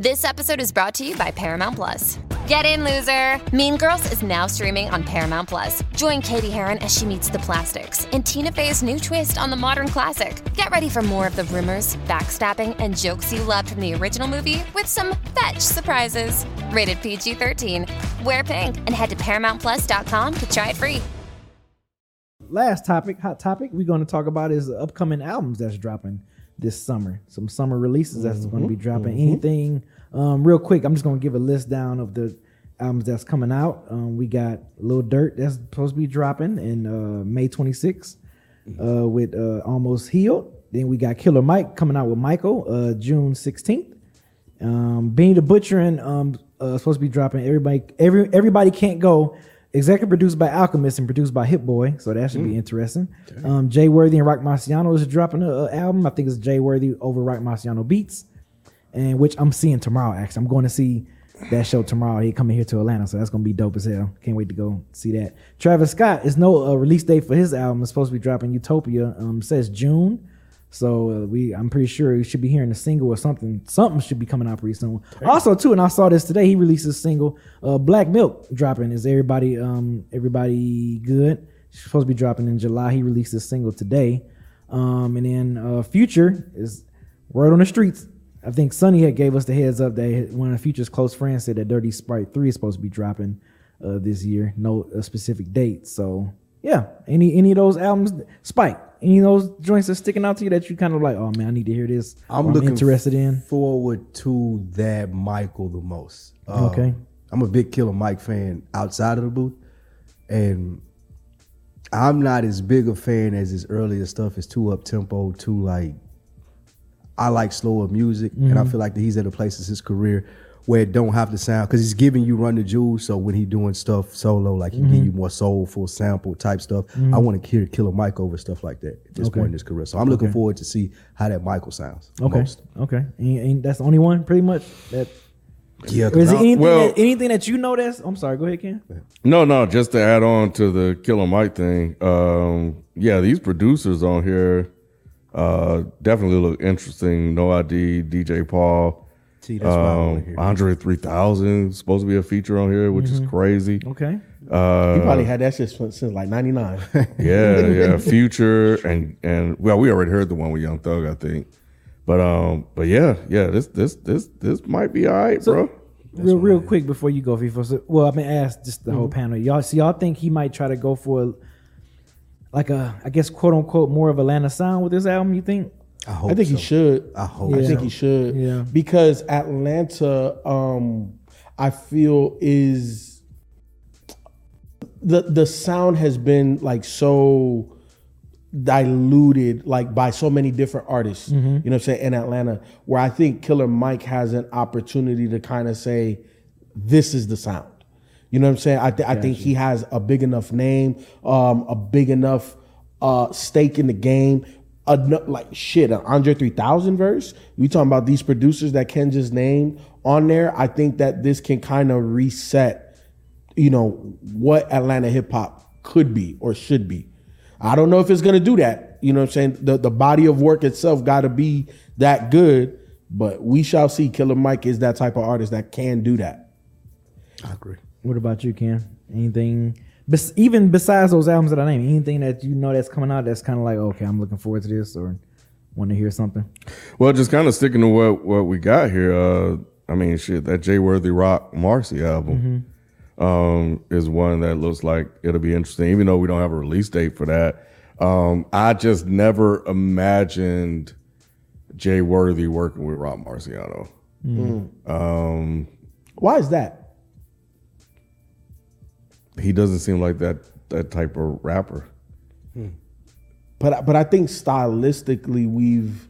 This episode is brought to you by Paramount Plus. Get in, loser! Mean Girls is now streaming on Paramount Plus. Join Cady Heron as she meets the plastics in Tina Fey's new twist on the modern classic. Get ready for more of the rumors, backstabbing, and jokes you loved from the original movie with some fetch surprises. Rated PG 13. Wear pink and head to ParamountPlus.com to try it free. Last topic, hot topic, we're going to talk about is the upcoming albums that's dropping this summer. Some summer releases that's going to be dropping. Anything, um, real quick, I'm just going to give a list down of the albums that's coming out. Um, we got Lil Durk that's supposed to be dropping in uh, May 26th uh, with uh, Almost Healed. Then we got Killer Mike coming out with Michael uh, June 16th. Um, Benny the Butcher and um, uh, supposed to be dropping. Everybody, every everybody can't go. Executive produced by Alchemist and produced by Hit Boy, so that should be interesting. Um, Jay Worthy and Roc Marciano is dropping an album. I think it's Jay Worthy over Roc Marciano beats, and which I'm seeing tomorrow. Actually, I'm going to see that show tomorrow. He coming here to Atlanta, so that's gonna be dope as hell. Can't wait to go see that. Travis Scott is no uh, release date for his album. It's supposed to be dropping Utopia. Um, says June. So uh, we, I'm pretty sure we should be hearing a single or something. Something should be coming out pretty soon. Also, too, and I saw this today. He released a single, uh, "Black Milk," dropping. Is everybody, um, everybody good? It's supposed to be dropping in July. He released this single today. Um, and then uh, Future is word on the streets. I think Sonny had gave us the heads up that one of Future's close friends said that Dirty Sprite Three is supposed to be dropping uh, this year. No specific date. So yeah, any any of those albums, Spike, any of those joints that's sticking out to you that you kind of like, oh man, I need to hear this. I'm looking interested in. forward to that Michael the most. Um, Okay. I'm a big Killer Mike fan outside of the booth, and I'm not as big a fan as his earlier stuff. It's too up tempo, too like. I like slower music, and Mm-hmm. I feel like that he's at a place in his career where it don't have to sound because he's giving you run the jewels. So when he doing stuff solo, like he Mm-hmm. give you more soulful sample type stuff. I want to hear Killer Mike over stuff like that at this Okay. point in his career. So I'm looking Okay. forward to see how that Michael sounds. Okay, most. okay, and, and that's the only one, pretty much. That Yeah, or is it 'cause I- anything? Well- that, anything that you know that's? I'm sorry. Go ahead, Ken. No, no, just to add on to the Killer Mike thing. Um, yeah, these producers on here uh, definitely look interesting. No ID, DJ Paul, See, that's what I want um, to hear. Andre 3000 supposed to be a feature on here, which is crazy. Okay. Uh, He probably had that shit since, since like '99. yeah, yeah, Future and and well, we already heard the one with Young Thug, I think. But um, but yeah, yeah, this this this this might be all right, bro. real, real quick before you go, FIFA. So, well, I've been asked just the whole Mm-hmm. panel. Y'all, so y'all think he might try to go for a, like a, I guess, quote unquote, more of Atlanta sound with this album? You think? I hope I think so. he should. I hope I think he should. Yeah. Because Atlanta, um, I feel is the the sound has been like so diluted like by so many different artists. You know what I'm saying in Atlanta, where I think Killer Mike has an opportunity to kind of say, "This is the sound." You know what I'm saying? I, th- I think he has a big enough name, um, a big enough uh, stake in the game. Eno- like shit, an Andre 3000 verse. We talking about these producers that Ken just named on there. I think that this can kind of reset, you know, what Atlanta hip hop could be or should be. I don't know if it's gonna do that. You know what I'm saying? The the body of work itself gotta be that good, but we shall see. Killer Mike is that type of artist that can do that. I agree. What about you, Ken? Anything? Bes- even besides those albums that I named, anything that you know that's coming out that's kind of like, okay, I'm looking forward to this, or want to hear something? Well, just kind of sticking to what what we got here. Uh, I mean, shit, that Jay Worthy Roc Marci album um, is one that looks like it'll be interesting, even though we don't have a release date for that. Um, I just never imagined Jay Worthy working with Roc Marciano. Um, Why is that? He doesn't seem like that that type of rapper. But but I think stylistically we've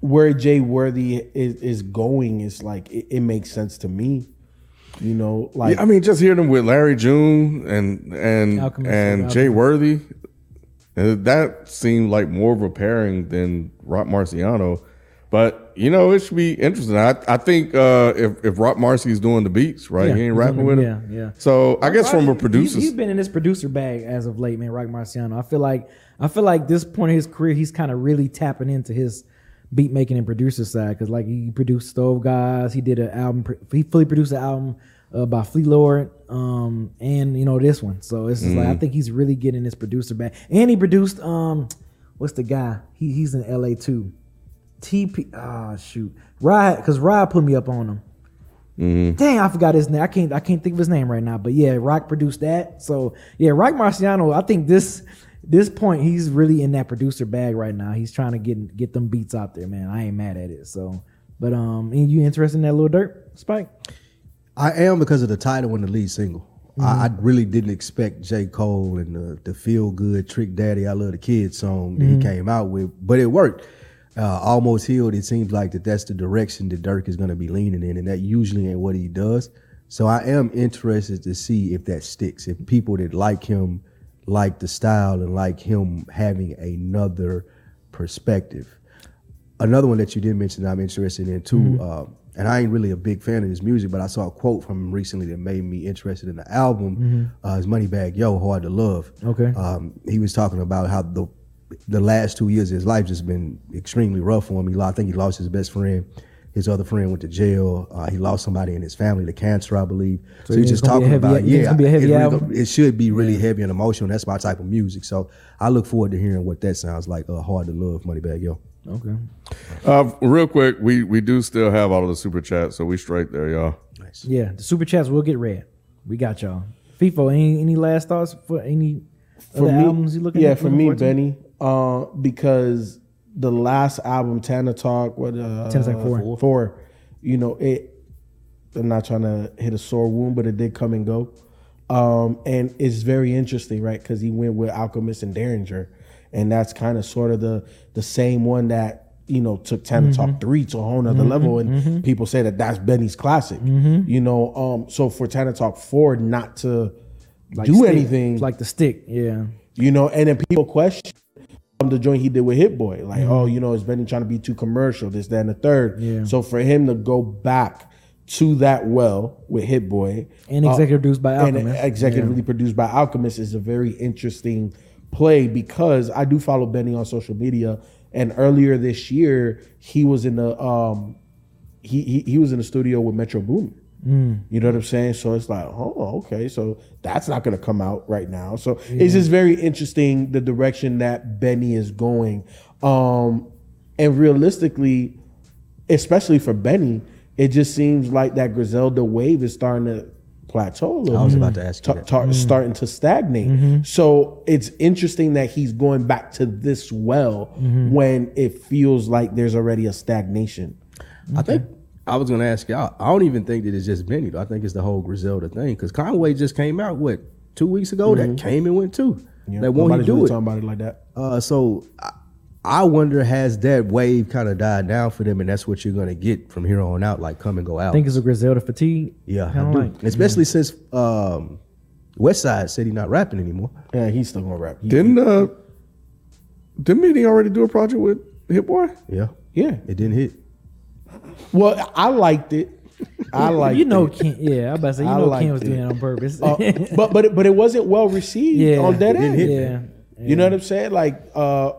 where Jay Worthy is, is going is like it, it makes sense to me. You know, like Yeah, I mean, just hearing them with Larry June and and Alchemist and and Jay Worthy, uh, that seemed like more of a pairing than Roc Marciano. But you know, it should be interesting. I I think uh, if if Roc Marci's doing the beats, right, Yeah, he ain't rapping with him. yeah, yeah. So I guess from a He's- producer, he's been in this producer bag as of late, man. Roc Marciano. I feel like I feel like this point in his career, he's kind of really tapping into his beat making and producer side because like he produced Stove Guys, he did an album, he fully produced an album uh, by Flee Lord, um, and you know this one. So it's just like I think he's really getting this producer bag, and he produced um, what's the guy? He he's in L.A. too. TP. Ah, shoot. Rod, because Rod put me up on him. Dang, I forgot his name. I can't. I can't think of his name right now. But yeah, Roc produced that. So yeah, Roc Marciano. I think this this point he's really in that producer bag right now. He's trying to get get them beats out there, man. I ain't mad at it. So, but um, and you interested in that Lil Durk spike? I am because of the title and the lead single. I, I really didn't expect J. Cole and the, the feel good Trick Daddy, I Love the Kids song that he came out with, but it worked. Uh, Almost Healed, it seems like that that's the direction that Durk is going to be leaning in, and that usually ain't what he does. So I am interested to see if that sticks. If people that like him like the style and like him having another perspective another one that you did mention that I'm interested in too, Mm-hmm. uh, and I ain't really a big fan of his music, but I saw a quote from him recently that made me interested in the album. Uh, his Moneybagg Yo, Hard to Love. Mm-hmm. Okay. Um, he was talking about how the the last two years of his life just been extremely rough for him. He, lo- I think he lost his best friend. His other friend went to jail. Uh, he lost somebody in his family to cancer, I believe. So, yeah, he's just gonna be a talking heavy- about, you think it's yeah, be a heavy it, really album? gonna- it should be really heavy and emotional. That's my type of music. So I look forward to hearing what that sounds like. Uh, Hard to Love, Moneybagg Yo. Okay. uh, real quick, we we do still have all of the super chats, so we straight there, y'all. Nice. Yeah, the super chats will get read. We got y'all. FIFO, any any last thoughts for any for other me, albums you looking yeah, at? for me, forward to? Benny, uh, because the last album, Tana Talk, what uh, Tana Talk four. four, you know, it. I'm not trying to hit a sore wound, but it did come and go, um, and it's very interesting, right? Because he went with Alchemist and Daringer, and that's kind of sort of the the same one that you know took Tana Mm-hmm. Talk three to a whole nother level, and people say that that's Benny's classic, Mm-hmm. you know. Um, so for Tana Talk four not to Like do stick, anything like the stick. Yeah. you know, and then people question the joint he did with Hit Boy, like, oh, you know, is Benny trying to be too commercial, this, that, and the third. Mm-hmm. Yeah. So for him to go back to that well with Hit Boy And uh, executive produced by and Alchemist. executively produced by Alchemist is a very interesting play because I do follow Benny on social media, and earlier this year he was in the um he he, he was in the studio with Metro Boomin. Mm. You know what I'm saying? So it's like, oh, okay. So that's not going to come out right now. So it's just very interesting the direction that Benny is going. Um, and realistically, especially for Benny, it just seems like that Griselda wave is starting to plateau a little I was about to ask you Ta- that. ta- mm. starting to stagnate. Mm-hmm. So it's interesting that he's going back to this well mm-hmm. when it feels like there's already a stagnation. I think I was gonna ask y'all. I don't even think that it's just Benny. Though. I think it's the whole Griselda thing because Conway just came out what two weeks ago that came and went too. that won't he do really it? talking about it like that. Uh, so I, I wonder has that wave kind of died down for them, and that's what you're gonna get from here on out, like come and go out. I think it's a Griselda fatigue. yeah, I Kinda do. like- especially since um, West Side said he's not rapping anymore. Yeah, he's still gonna rap. He- Didn't uh, didn't he already do a project with Hit Boy? Yeah, yeah. it didn't hit. Well, I liked it. I liked you know, it. Ken, yeah, I about to say, you I know, liked Ken was doing it. on purpose. Uh, but but it, but it wasn't well received yeah, on that end. yeah, You know what I'm saying? Like, uh,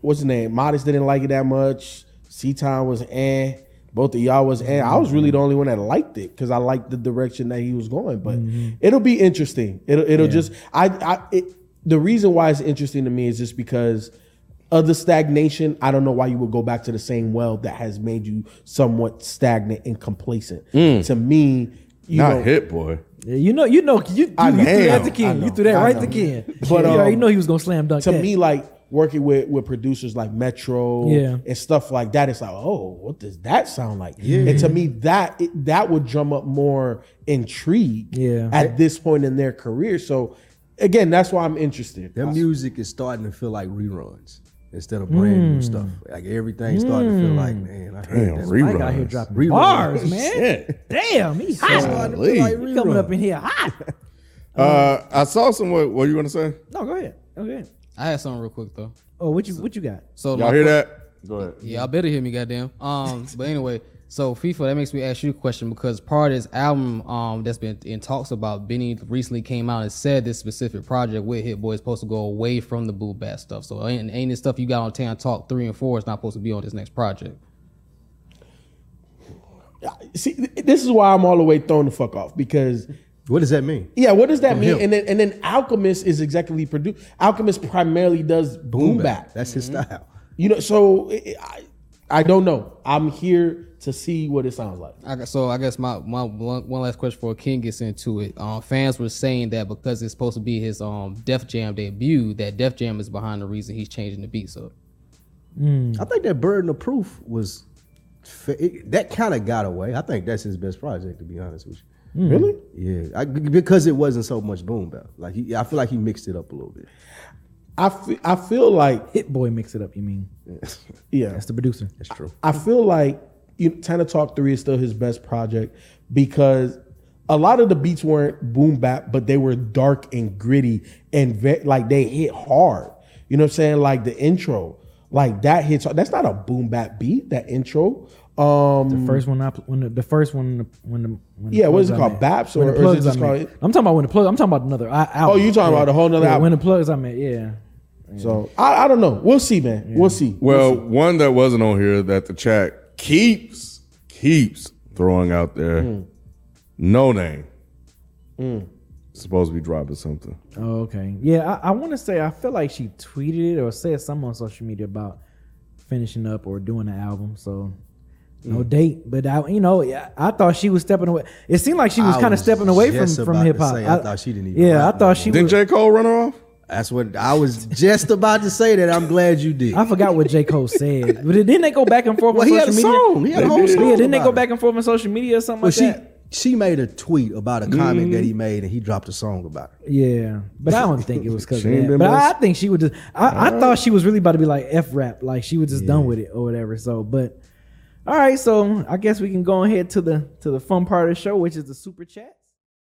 what's his name? Modest didn't like it that much. C Town was eh. Both of y'all was eh. I was really the only one that liked it because I liked the direction that he was going. But it'll be interesting. It'll it'll just I I it, the reason why it's interesting to me is just because of the stagnation. I don't know why you would go back to the same well that has made you somewhat stagnant and complacent. To me, you Not know, Hit Boy. Yeah, you know, you know, you, you, I you threw that to Ken. You know, threw that I right know. to Ken. But, But you already um, know he was gonna slam dunk to that. me, like working with with producers like Metro Yeah. and stuff like that, it's like, oh, what does that sound like? And to me, that it, that would drum up more intrigue Yeah. at this point in their career. So again, that's why I'm interested. Their music is starting to feel like reruns. Instead of brand Mm. new stuff. Like everything started to feel like, man, I heard Damn, that. reruns. Mike out here dropping Reruns. bars, man. Shit. Damn, he hot. Started to like He coming up in here hot. Uh, I saw some. What, what you gonna say? No, go ahead. Go ahead. I had something real quick though. Oh, what you what you got? So Y'all my hear that? Go ahead. Yeah, I better hear me, goddamn. Um, but anyway, so FIFA, that makes me ask you a question because part of this album, um, that's been in talks about, Benny recently came out and said this specific project with Hit Boy is supposed to go away from the boom bap stuff. So ain't, ain't this stuff you got on Town Talk three and four is not supposed to be on this next project. See, this is why I'm all the way thrown the fuck off because What does that mean? yeah, what does that mean? him. And then and then Alchemist is executively produced. Alchemist primarily does boom, bap. That's his style. You know, so it- I I don't know. I'm here to see what it sounds like. I so I guess my, my one, one last question before King gets into it. Um, fans were saying that because it's supposed to be his um Def Jam debut, that Def Jam is behind the reason he's changing the beats up. I think that burden of proof was fa- it, that kind of got away. I think that's his best project, to be honest with you. Really? Yeah, I, because it wasn't so much boom bap. Like he, I feel like he mixed it up a little bit. I fe- I feel like Hit boy mix it up, you mean? yeah. That's the producer. That's true. I feel like you Tana Talk 3 is still his best project because a lot of the beats weren't boom bap, but they were dark and gritty and ve- like they hit hard. You know what I'm saying? Like the intro, like that hits hard. That's not a boom bap beat, that intro. Um The first one I pl- when the, the first one when the when the Yeah, what is it called? made. Baps or- the or is it I just made. called- I'm talking about when the plug. I'm talking about another album. Oh, you talking about a whole nother yeah, album. When the plugs I made, yeah. so I, I don't know. We'll see, man. We'll see. Well, one that wasn't on here that the chat keeps keeps throwing out there. Hmm. Noname. Supposed to be dropping something. Oh, okay. Yeah, I, I want to say I feel like she tweeted it or said something on social media about finishing up or doing the album. So no Mm. date, but I, you know, yeah, I thought she was stepping away. It seemed like she was I kind of stepping away from from hip hop. say, I thought she didn't even Yeah, I thought she Didn't was. J. Cole run her off? That's what I was just about to say. That I'm glad you did. I forgot what J Cole said, but didn't they go back and forth well, on he had a media? song. He had a whole song. Yeah, didn't they go it. back and forth on social media or something Well, like she that? she made a tweet about a comment Mm-hmm. that he made, and he dropped a song about it. Yeah, but I don't think it was because She of ain't that. been But I. I think she would just. I, I thought she was really about to be like f rap, like she was just done with it or whatever. So, but all right, so I guess we can go ahead to the to the fun part of the show, which is the super chat.